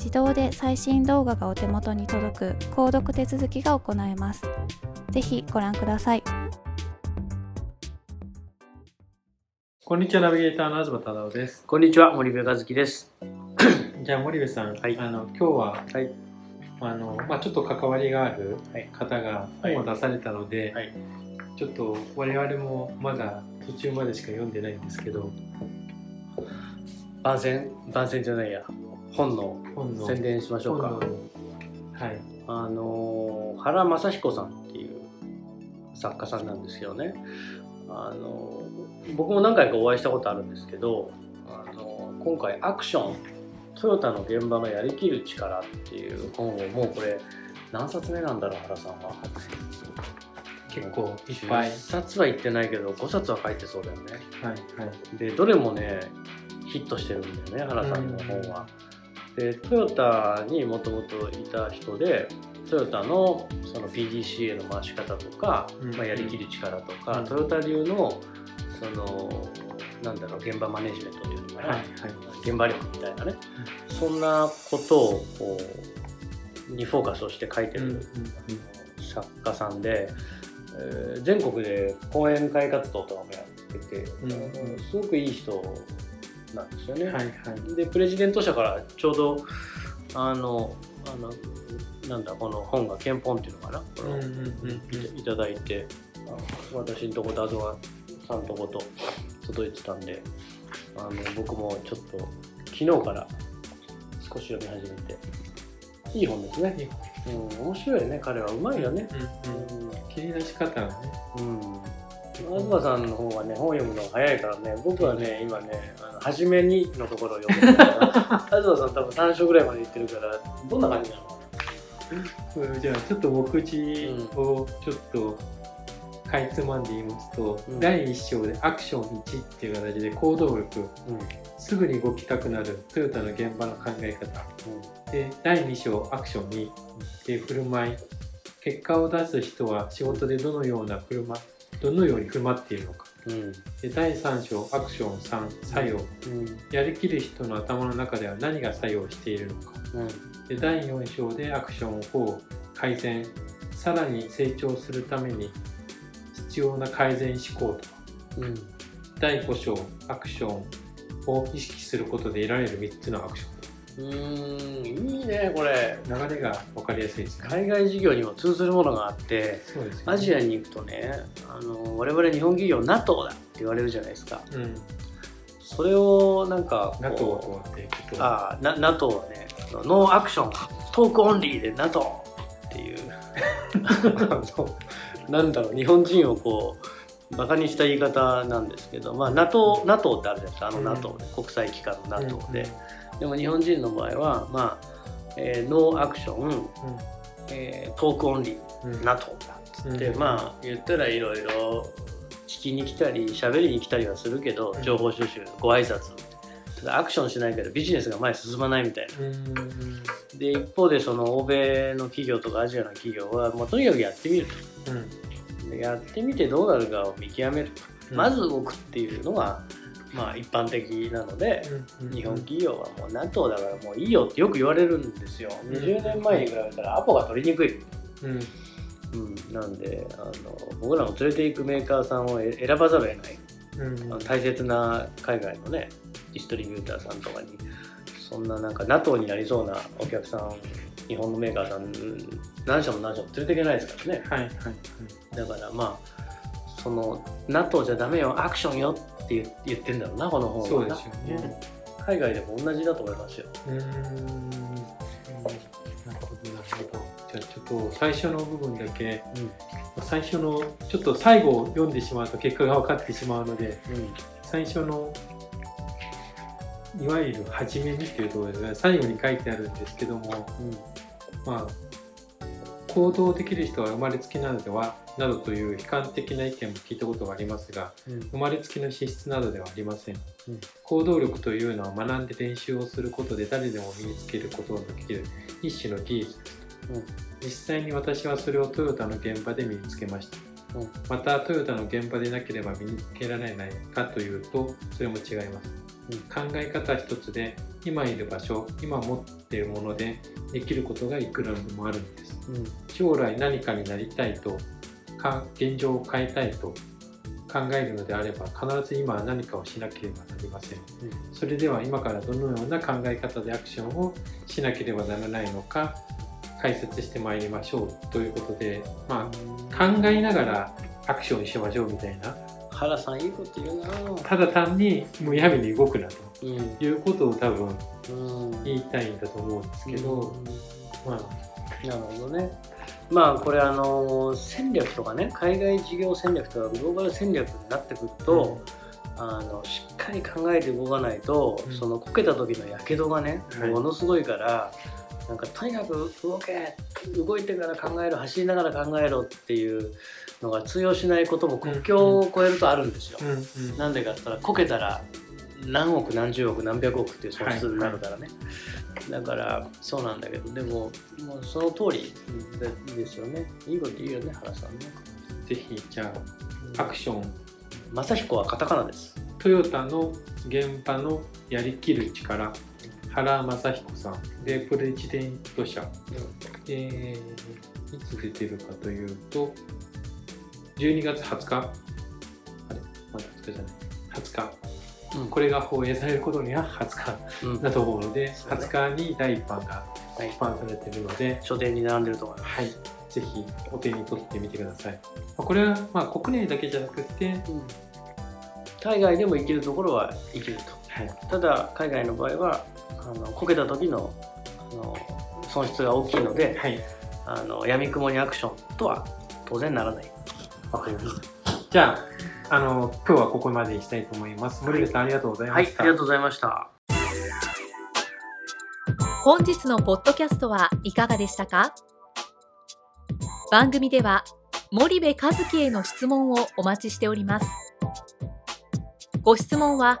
自動で最新動画がお手元に届く購読手続きが行えます。ぜひご覧ください。こんにちは、ナビゲーターの東忠夫です。こんにちは、森部和樹です。じゃあ森部さん、はい、あの今日は、はい、あのまあ、ちょっと関わりがある方が本を出されたので、はい、ちょっと我々もまだ途中までしか読んでないんですけど番宣番宣じゃないや本の宣伝しましょうか。はい。あの原正彦さんっていう作家さんなんですよね。あの僕も何回かお会いしたことあるんですけど、あの今回アクショントヨタの現場のやりきる力っていう本をもうこれ何冊目なんだろう原さんは。結構いっぱい。冊は言ってないけど5冊は書いてそうだよね。はいはい。でどれもねヒットしてるんだよね原さんの本は。でトヨタにもともといた人でトヨタのその PDCA の回し方とか、うん、まあ、やりきる力とか、うん、トヨタ流のそのなんだろう現場マネジメントというのかな、はいはい、現場力みたいなね、うん、そんなことをこうにフォーカスをして書いてる作家さんで、えー、全国で講演会活動とかもやってて、すごくいい人なんですよね。はいはい、でプレジデント社からちょうどあのあのなんだこの本が憲法っていうのかな。これをいただいて私のとこと東さんのとこと届いてたんであの僕もちょっと昨日から少し読み始めて。いい本ですね。うん、面白いね彼は。うまいよね、うん。うん、切り出し方がね、うん東さんの方がね本読むのが早いからね僕はね今ねあの初めにのところを読んでるから東さん多分3章ぐらいまでいってるからどんな感じなの？じゃあちょっと目次をちょっとかいつまんで言いますと、うん、第1章でアクション1っていう形で行動力、うん、すぐに動きたくなるトヨタの現場の考え方、うん、で第2章アクション2で振る舞い。結果を出す人は仕事でどのような車どのように振る舞っているのか、うん、で第3章アクション3作用、うん、やりきる人の頭の中では何が作用しているのか、うん、で第4章でアクション4改善。さらに成長するために必要な改善思考とか、うん、第5章アクションを意識することで得られる3つのアクションうんいいねこれ。流れが分かりやすいです、ね、海外事業にも通ずるものがあってそうです、ね、アジアに行くとねあの我々日本企業 NATO だって言われるじゃないですか、うん、それをなんか NATO とってああ NATO はね No Action Talk Only で NATO っていう。なんだろう日本人をこうバカにした言い方なんですけど、まあ、NATO, NATO ってあるじゃないですか。あの NATO で、国際機関の NATO で、でも日本人の場合はまあ、えー、 no action、えー、 talk only、NATO だっつって、まあ言ったらいろいろ聞きに来たり喋りに来たりはするけど情報収集ご挨拶アクションしないからビジネスが前進まないみたいな。で一方でその欧米の企業とかアジアの企業はもうとにかくやってみると、うん、やってみてどうなるかを見極めると、うん、まず動くっていうのがまあ一般的なので、うん日本企業はもう NATO だからもういいよってよく言われるんですよ、うん、20年前に比べたらアポが取りにくい、うん。うん、なんであの僕らも連れていくメーカーさんを選ばざるを得ない、うん、大切な海外のねディストリビューターさんとかにそんななんか NATO になりそうなお客さん日本のメーカーさん何社も何社も連れていけないですからね、はいはいはい、だからまあその NATO じゃダメよアクションよって言ってんだろうなこの本はそうですよね、海外でも同じだと思いますよ。うん。なるほどなるほど。じゃあちょっと最初の部分だけ、うん、最初のちょっと最後を読んでしまうと結果が分かってしまうので、うん、最初のいわゆる「初めに」というところで最後に書いてあるんですけども、うん、まあ行動できる人は生まれつきなのではなどという悲観的な意見も聞いたことがありますが、うん、生まれつきの資質などではありません、うん、行動力というのは学んで練習をすることで誰でも身につけることができる一種の技術ですうん、実際に私はそれをトヨタの現場で身につけました、うん、またトヨタの現場でなければ身につけられないかというとそれも違います考え方一つで今いる場所今持っているものでできることがいくらでもあるんです、うん、将来何かになりたいとか現状を変えたいと考えるのであれば必ず今は何かをしなければなりません、うん、それでは今からどのような考え方でアクションをしなければならないのか解説してまいりましょうということで、まあ、考えながらアクションしましょうみたいな原さんいいこと言うな。ただ単にむやみに動くなということを多分言いたいんだと思うんですけど、まあ。なるほどね。まあこれあの戦略とかね海外事業戦略とかグローバル戦略になってくると、うん、あのしっかり考えて動かないと、うん、そのこけた時のやけどがね、はい、ものすごいからなんかとにかく動け動いてから考えろ走りながら考えろっていうのが通用しないことも国境を越えるとあるんですよ。なんでかって言ったらこけたら何億何十億何百億っていう損失になるからね、はい、だからそうなんだけどでももうその通りですよね。いいこと言うよね原さんね。ぜひじゃあアクション。正彦はカタカナです。トヨタの現場のやりきる力原正彦さん。でプレジデント社、うん、えー、いつ出てるかというと12月20日。あれ？まだ20日じゃない。20日、うん、これが放映されることには20日だと思うので、うん、20日に第1版が出版されてるので、書店に並んでると思います、はい、ぜひお手に取ってみてください。これはまあ国内だけじゃなくて、海外でも生きるところは生きると、はい、ただ海外の場合はあのこけた時のあの損失が大きいので、はい、あの闇雲にアクションとは当然ならない。わかりました。じゃあ、あの今日はここまでにしたいと思います。森部さん、ありがとうございました。はい、ありがとうございました。本日のポッドキャストはいかがでしたか？番組では森部和樹への質問をお待ちしております。ご質問は